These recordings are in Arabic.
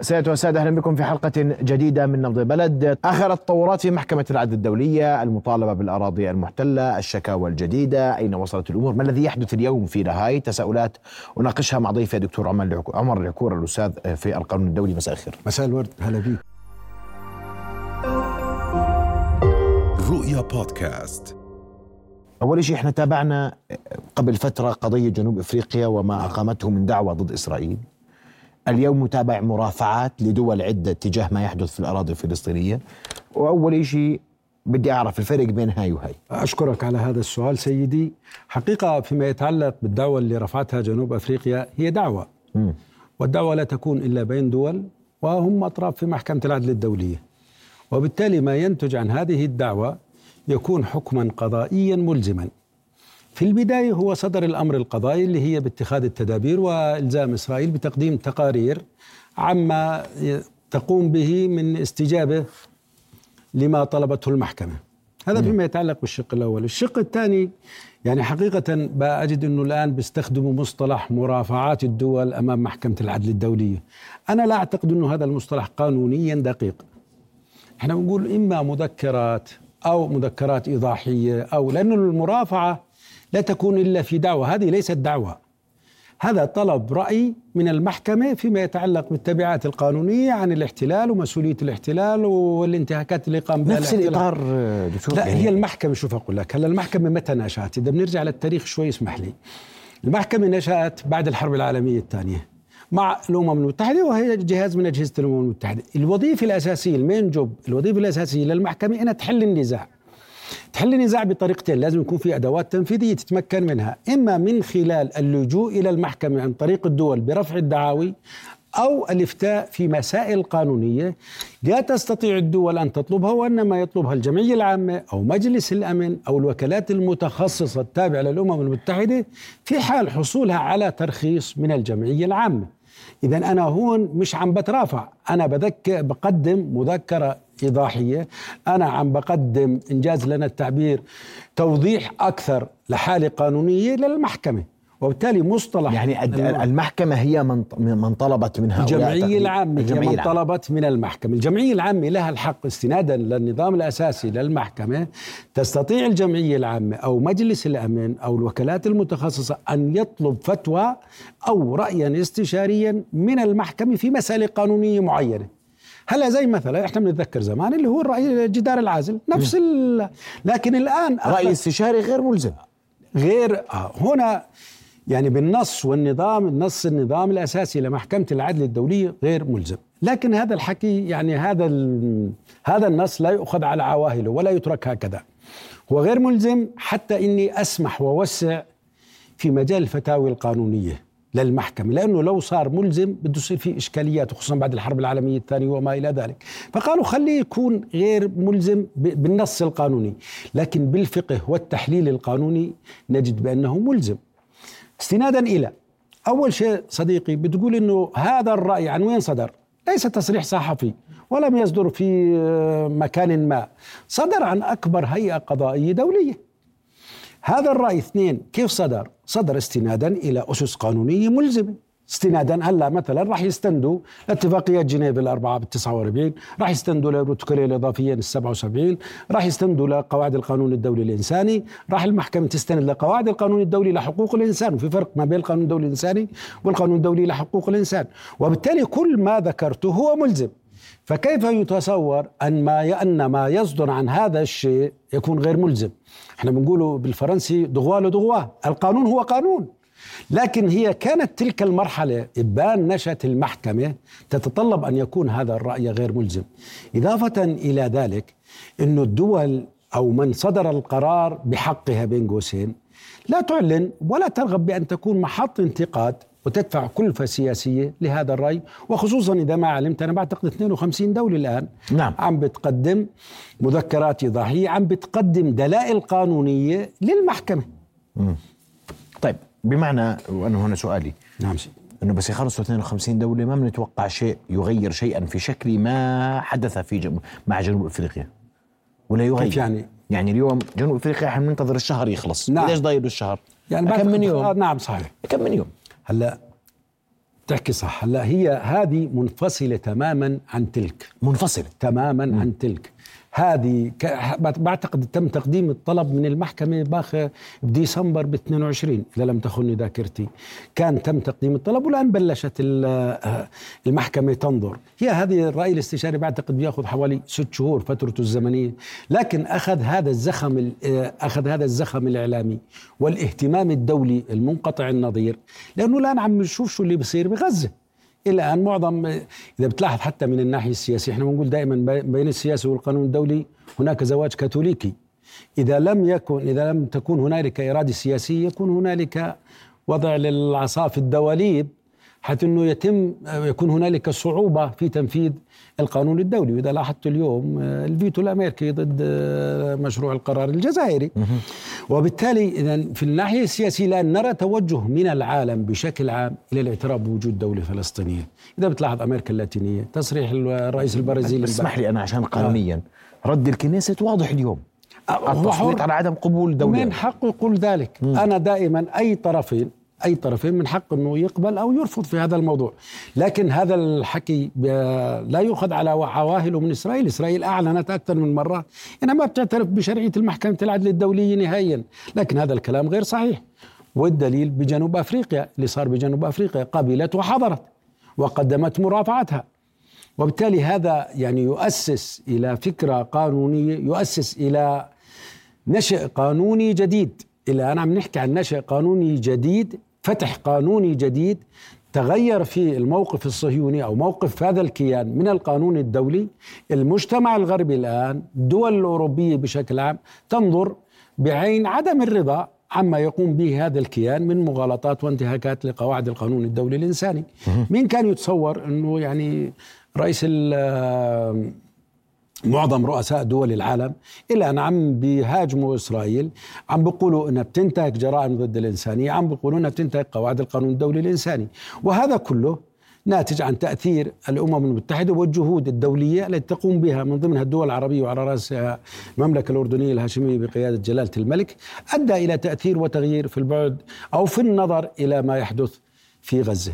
سيدة وسادة أهلا بكم في حلقة جديدة من نبض بلد. آخر التطورات في محكمة العدل الدولية المطالبة بالأراضي المحتلة الشكاوى الجديدة أين وصلت الأمور؟ ما الذي يحدث اليوم في لاهاي تساؤلات؟ أناقشها مع ضيفي دكتور عمر عمر العكور الأستاذ في القانون الدولي. مساء الخير. مساء الورد. هلا بيك. رؤيا بودكاست. أول شيء إحنا تابعنا قبل فترة قضية جنوب إفريقيا وما أقامته من دعوة ضد إسرائيل. اليوم متابع مرافعات لدول عدة تجاه ما يحدث في الأراضي الفلسطينية. وأول شيء بدي أعرف الفرق بين هاي وهاي أشكرك على هذا السؤال سيدي. حقيقة فيما يتعلق بالدعوة اللي رفعتها جنوب أفريقيا هي دعوة. م. والدعوة لا تكون إلا بين دول وهم أطراف في محكمة العدل الدولية. وبالتالي ما ينتج عن هذه الدعوة يكون حكما قضائيا ملزما. في البداية هو صدر الأمر القضائي اللي هي باتخاذ التدابير وإلزام إسرائيل بتقديم تقارير عما تقوم به من استجابة لما طلبته المحكمة. هذا فيما يتعلق بالشق الأول. الشق الثاني يعني حقيقة أجد أنه الآن بيستخدموا مصطلح مرافعات الدول أمام محكمة العدل الدولية. أنا لا أعتقد أنه هذا المصطلح قانونيا دقيق. إحنا بنقول إما مذكرات أو مذكرات إيضاحية أو لأنه المرافعة لا تكون إلا في دعوة. هذه ليست دعوة. هذا طلب رأي من المحكمة فيما يتعلق بالتبعات القانونية عن الاحتلال ومسؤولية الاحتلال والانتهاكات اللي قام بها نفس الإطار دكتور. لا هي المحكمة شوف أقول لك هلا المحكمة متى نشأت؟ إذا بنرجع للتاريخ شوي اسمح لي. المحكمة نشأت بعد الحرب العالمية الثانية مع الأمم المتحدة وهي جهاز من أجهزة الأمم المتحدة، الوظيفة الأساسية المين جوب، الوظيفة الأساسية للمحكمة إنها تحل النزاع. تحل النزاع بطريقتين لازم يكون في أدوات تنفيذية تتمكن منها. إما من خلال اللجوء إلى المحكمة عن طريق الدول برفع الدعاوي أو الإفتاء في مسائل قانونية لا تستطيع الدول أن تطلبها وإنما يطلبها الجمعية العامة أو مجلس الأمن أو الوكالات المتخصصة التابعة للأمم المتحدة في حال حصولها على ترخيص من الجمعية العامة. إذا أنا هون مش عم بترافع. أنا بذكر بقدم مذكرة إيضاحية. أنا عم بقدم إنجاز لنا التعبير توضيح أكثر لحالة قانونية للمحكمة. وبالتالي مصطلح يعني المحكمة هي من من طلبت منها الجمعية العامة الجمعية هي من طلبت من المحكمة. الجمعية العامة لها الحق استنادا للنظام الأساسي للمحكمة. تستطيع الجمعية العامة أو مجلس الأمن أو الوكالات المتخصصة أن يطلب فتوى أو رأيا استشاريا من المحكمة في مسألة قانونية معينة. هلا زي مثلا إحنا بنتذكر زمان اللي هو الرأي الجدار العازل نفس لكن الآن رأي استشاري غير ملزم. غير آه هنا يعني بالنص والنظام النص النظام الأساسي لمحكمة العدل الدولية غير ملزم. لكن هذا الحكي يعني هذا هذا النص لا يؤخذ على عواهله ولا يترك هكذا. هو غير ملزم حتى إني أسمح ووسع في مجال الفتاوي القانونية للمحكمة لأنه لو صار ملزم بده يصير في إشكاليات وخصوصا بعد الحرب العالمية الثانية وما إلى ذلك. فقالوا خليه يكون غير ملزم بالنص القانوني. لكن بالفقه والتحليل القانوني نجد بأنه ملزم. استنادا إلى أول شيء صديقي بتقول إنه هذا الرأي عن وين صدر؟ ليس تصريح صحفي ولم يصدر في آه، مكان ما صدر عن أكبر هيئة قضائية دولية هذا الرأي اثنين كيف صدر؟ صدر استنادا إلى أسس قانونية ملزمة استنادا هلا مثلا راح يستندوا لاتفاقيات جنيف الأربعة بال 49 راح يستندوا للبروتوكوليه الاضافيه ال 77 راح يستندوا لقواعد القانون الدولي الإنساني راح المحكمة تستند لقواعد القانون الدولي لحقوق الإنسان وفي فرق ما بين القانون الدولي الإنساني والقانون الدولي لحقوق الإنسان. وبالتالي كل ما ذكرته هو ملزم. فكيف يتصور أن ما أن ما يصدر عن هذا الشيء يكون غير ملزم؟ إحنا بنقوله بالفرنسي دغوا دغوا القانون هو قانون. لكن هي كانت تلك المرحلة إبان نشأت المحكمة تتطلب أن يكون هذا الرأي غير ملزم. إضافة إلى ذلك أن الدول أو من صدر القرار بحقها بين قوسين لا تعلن ولا ترغب بأن تكون محط انتقاد وتدفع كلفة سياسية لهذا الرأي. وخصوصا إذا ما علمت أنا بعتقد 52 دولة الآن. نعم. عم بتقدم مذكرات إيضاحية عم بتقدم دلائل قانونية للمحكمة. م. طيب. بمعنى وأنا هنا سؤالي. نعم. سيدي إنه بس يخلصوا 52 دولة ما بنتوقع شيء يغير شيئا في شكل ما حدث في جم... مع جنوب أفريقيا. ولا يغير؟ كيف يعني؟ يعني اليوم جنوب أفريقيا إحنا بننتظر الشهر يخلص. نعم. ليش ضايلوا الشهر؟ يعني كم من يوم؟ آه نعم صحيح. كم من يوم؟ هلا تحكي صح. هلا هي هذه منفصلة تماما عن تلك. منفصلة. تماما م. عن تلك. هذه بعتقد تم تقديم الطلب من المحكمة باخ بديسمبر ب 22 إذا لم تخني ذاكرتي. كان تم تقديم الطلب والآن بلشت المحكمة تنظر. هي هذه الرأي الاستشاري بعتقد بياخذ حوالي ست شهور فترته الزمنية. لكن أخذ هذا الزخم أخذ هذا الزخم الإعلامي والاهتمام الدولي المنقطع النظير. لأنه الآن عم نشوف شو اللي بصير بغزة. إلى أن معظم إذا بتلاحظ حتى من الناحية السياسية إحنا بنقول دائما بين السياسة والقانون الدولي هناك زواج كاثوليكي. إذا لم يكن إذا لم تكون هنالك إرادة سياسية يكون هنالك وضع للعصا في الدواليب حتى إنه يتم يكون هنالك صعوبة في تنفيذ القانون الدولي. وإذا لاحظت اليوم آه، الفيتو الأمريكي ضد آه، مشروع القرار الجزائري. وبالتالي اذا في الناحية السياسية الان نرى توجه من العالم بشكل عام إلى الاعتراف بوجود دولة فلسطينية. إذا بتلاحظ أمريكا اللاتينية تصريح الرئيس البرازيلي اسمح لي أنا عشان قانونيا. آه. رد الكنيسة واضح اليوم. التصويت على عدم قبول دولة. من حقه يقول ذلك. م. أنا دائما أي طرفين أي طرفين من حق إنه يقبل أو يرفض في هذا الموضوع. لكن هذا الحكي لا يؤخذ على عواهله من إسرائيل. إسرائيل أعلنت أكثر من مرة انها ما بتعترف بشرعيه المحكمة العدل الدولية نهائيا. لكن هذا الكلام غير صحيح. والدليل بجنوب أفريقيا. اللي صار بجنوب أفريقيا قبلت وحضرت وقدمت مرافعتها. وبالتالي هذا يعني يؤسس إلى فكرة قانونية يؤسس إلى نشأ قانوني جديد. إلى عم نحكي عن نشأ قانوني جديد فتح قانوني جديد تغير في الموقف الصهيوني أو موقف هذا الكيان من القانون الدولي. المجتمع الغربي الآن الدول الأوروبية بشكل عام تنظر بعين عدم الرضا عما يقوم به هذا الكيان من مغالطات وانتهاكات لقواعد القانون الدولي الإنساني. مين كان يتصور إنه يعني رئيس معظم رؤساء دول العالم إلا أن عم بيهاجموا إسرائيل عم بيقولوا أنها بتنتهك جرائم ضد الإنسانية عم بيقولوا أنها بتنتهك قواعد القانون الدولي الإنساني. وهذا كله ناتج عن تأثير الأمم المتحدة والجهود الدولية التي تقوم بها من ضمنها الدول العربية وعلى رأسها المملكة الأردنية الهاشمية بقيادة جلالة الملك أدى إلى تأثير وتغيير في البعد أو في النظر إلى ما يحدث في غزة.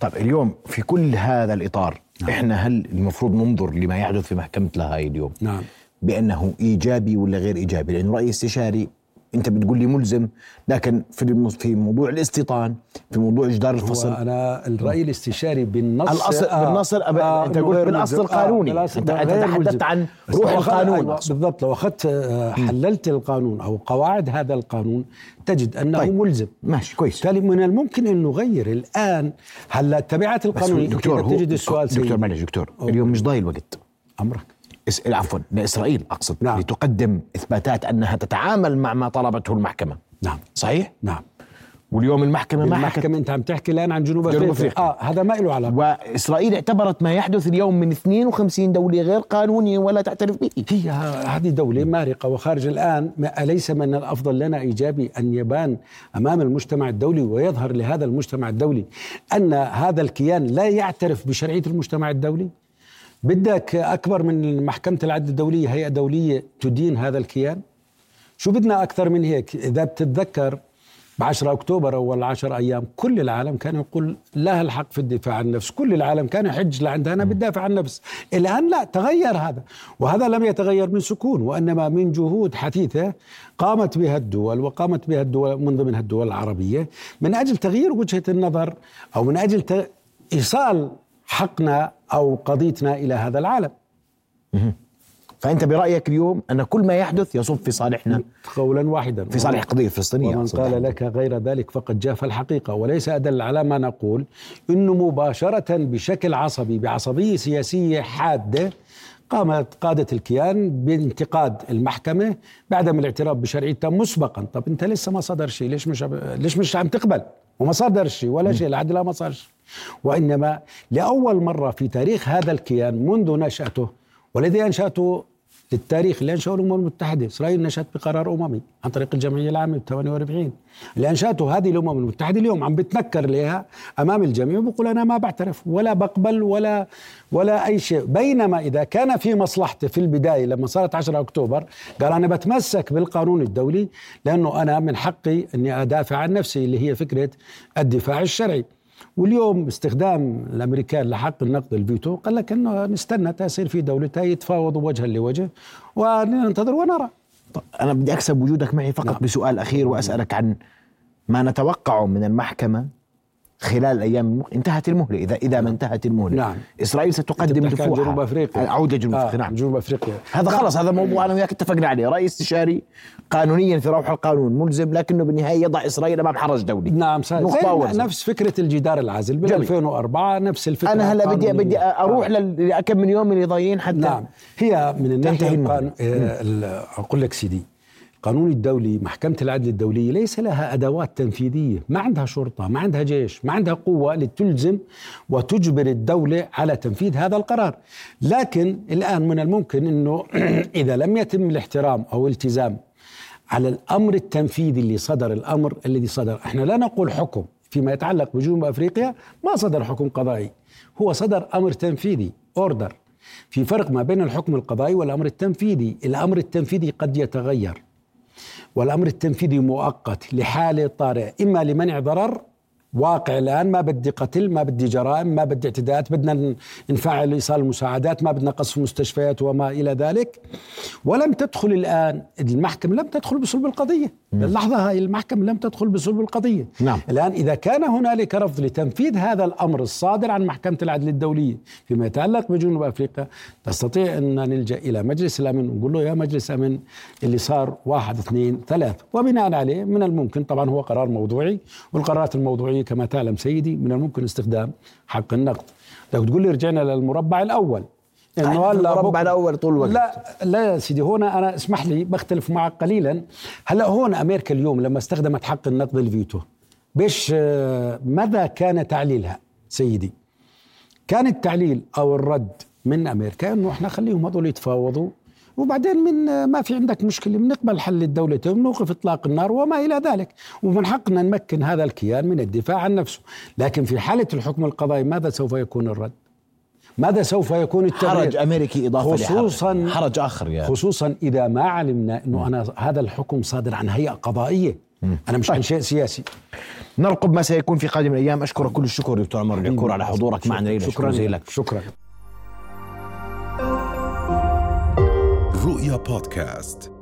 طيب اليوم في كل هذا الإطار نعم. إحنا هل المفروض ننظر لما يحدث في محكمة لاهاي اليوم؟ نعم. بأنه إيجابي ولا غير إيجابي؟ لأنه راي استشاري انت بتقول لي ملزم لكن في في موضوع الاستيطان في موضوع جدار الفصل. أنا الرأي الاستشاري بالنص الاصل آه بالنص آه أنت قلت بالأصل القانوني. آه انت تحدثت عن روح القانون. أيوة بالضبط. لو أخذت آه حللت القانون أو قواعد هذا القانون تجد أنه طيب. ملزم. ماشي كويس. بالتالي من الممكن أن نغير الآن هلا تبعات القانون دكتور تجد السؤال دكتور معلش دكتور اليوم مش ضايل الوقت. أمرك. عفوا لاسرائيل أقصد نعم. لتقدم إثباتات أنها تتعامل مع ما طلبته المحكمة. نعم. صحيح؟ نعم. واليوم المحكمة ما المحكمة أنت عم تحكي الآن عن جنوب أفريقيا, أفريقيا. آه هذا ما له علاقة. وإسرائيل اعتبرت ما يحدث اليوم من 52 دولة غير قانوني ولا تعترف به. هي هذه دولة مارقة وخارج الآن. أليس من الأفضل لنا إيجابي أن يبان أمام المجتمع الدولي ويظهر لهذا المجتمع الدولي أن هذا الكيان لا يعترف بشرعية المجتمع الدولي؟ بدك أكبر من محكمة العدل الدولية هيئة دولية تدين هذا الكيان؟ شو بدنا أكثر من هيك؟ إذا بتتذكر ب 10 أكتوبر أول 10 أيام كل العالم كان يقول لها الحق في الدفاع عن النفس، كل العالم كان يحج لعندها أنا بتدافع عن النفس، الآن لا تغير هذا، وهذا لم يتغير من سكون وإنما من جهود حثيثة قامت بها الدول وقامت بها الدول من ضمنها الدول العربية. من أجل تغيير وجهة النظر أو من أجل إيصال حقنا أو قضيتنا إلى هذا العالم. فأنت برأيك اليوم أن كل ما يحدث يصب في صالحنا؟ قولا واحدا. في صالح القضية الفلسطينيه ومن قال لك غير ذلك فقد جاف الحقيقة وليس أدل على ما نقول انه مباشرة بشكل عصبي بعصبيه سياسيه حاده قامت قادة الكيان بانتقاد المحكمة بعدم الاعتراف بشرعيتها مسبقا. طب أنت لسه ما صدر شيء ليش مش ليش مش عم تقبل؟ وما صدر شيء ولا شيء لحد الان ما صار شيء وإنما لأول مرة في تاريخ هذا الكيان منذ نشأته والذي أنشأته للتاريخ اللي انشاه الامم المتحدة، إسرائيل نشأت بقرار أممي عن طريق الجمعية العامة ب 48 اللي انشاته هذه الأمم المتحدة اليوم عم بتنكر لها أمام الجميع وبقول أنا ما بعترف ولا بقبل ولا ولا أي شيء، بينما إذا كان في مصلحته في البداية لما صارت 10 أكتوبر قال أنا بتمسك بالقانون الدولي لأنه أنا من حقي إني أدافع عن نفسي اللي هي فكرة الدفاع الشرعي. واليوم استخدام الأمريكان لحق النقد الفيتو قال لك إنه نستنى تصير في دولتها يتفاوضوا وجها لوجه وننتظر ونرى طب أنا بدي أكسب وجودك معي فقط نعم. بسؤال أخير وأسألك عن ما نتوقعه من المحكمة خلال الأيام انتهت المهلة. اذا إذا ما انتهت المهلة. نعم. إسرائيل ستقدم دفوعها جنوب أفريقيا. أعود لجنوب آه أفريقيا. نعم. جنوب أفريقيا. هذا خلص هذا موضوع أنا وياك اتفقنا عليه. راي استشاري قانونيا في روح القانون ملزم لكنه بالنهاية يضع إسرائيل أمام حرج دولي. نعم صحيح نفس فكرة الجدار العازل بال 2004 نفس الفكرة أنا هلا بدي بدي أروح آه. لكم من يوم اللي ضايعين حتى نعم. هي من الناحية آه أقول لك سيدي. القانون الدولي محكمة العدل الدولية ليس لها أدوات تنفيذية ما عندها شرطة ما عندها جيش ما عندها قوة لتلزم وتجبر الدولة على تنفيذ هذا القرار. لكن الآن من الممكن أنه إذا لم يتم الاحترام أو التزام على الأمر التنفيذي اللي صدر الأمر الذي صدر إحنا لا نقول حكم فيما يتعلق بجنوب أفريقيا ما صدر حكم قضائي هو صدر أمر تنفيذي أوردر في فرق ما بين الحكم القضائي والأمر التنفيذي الأمر التنفيذي قد يتغير. والأمر التنفيذي مؤقت لحاله طارئه إما لمنع ضرر واقع الآن ما بدي قتل ما بدي جرائم ما بدي اعتداءات بدنا نفعل ايصال المساعدات ما بدنا قصف مستشفيات وما إلى ذلك. ولم تدخل الآن المحكمة لم تدخل بصلب القضية. اللحظة هاي المحكمة لم تدخل بصلب القضية. نعم. الآن إذا كان هنالك رفض لتنفيذ هذا الأمر الصادر عن محكمة العدل الدولية فيما يتعلق بجنوب أفريقيا تستطيع أن نلجأ إلى مجلس الأمن ونقول له يا مجلس أمن اللي صار واحد اثنين ثلاث. وبناء عليه من الممكن طبعا هو قرار موضوعي والقرارات الموضوعية القضائية كما تعلم سيدي من الممكن استخدام حق النقد. لو تقول لي رجعنا للمربع الأول انه هلا المربع الأول طول الوقت. لا لا يا سيدي هنا أنا اسمح لي بختلف معك قليلا. هلأ هون أمريكا اليوم لما استخدمت حق النقد الفيتو بيش آه، ماذا كان تعليلها سيدي؟ كان التعليل أو الرد من أمريكا إنه إحنا خليهم هذول يتفاوضوا وبعدين من ما في عندك مشكلة بنقبل حل الدولتين ونوقف إطلاق النار وما إلى ذلك. ومن حقنا نمكن هذا الكيان من الدفاع عن نفسه. لكن في حالة الحكم القضائي ماذا سوف يكون الرد؟ ماذا سوف يكون التغيير؟ حرج أمريكي إضافة خصوصا حرج آخر يعني. خصوصا إذا ما علمنا أنه أنا هذا الحكم صادر عن هيئة قضائية. أنا مش طيب. عن شيء سياسي. نرقب ما سيكون في قادم الأيام. أشكرك كل الشكر دكتور عمر العكور على حضورك. معنا ليلة شكرا. لك شكرا. رؤيا بودكاست.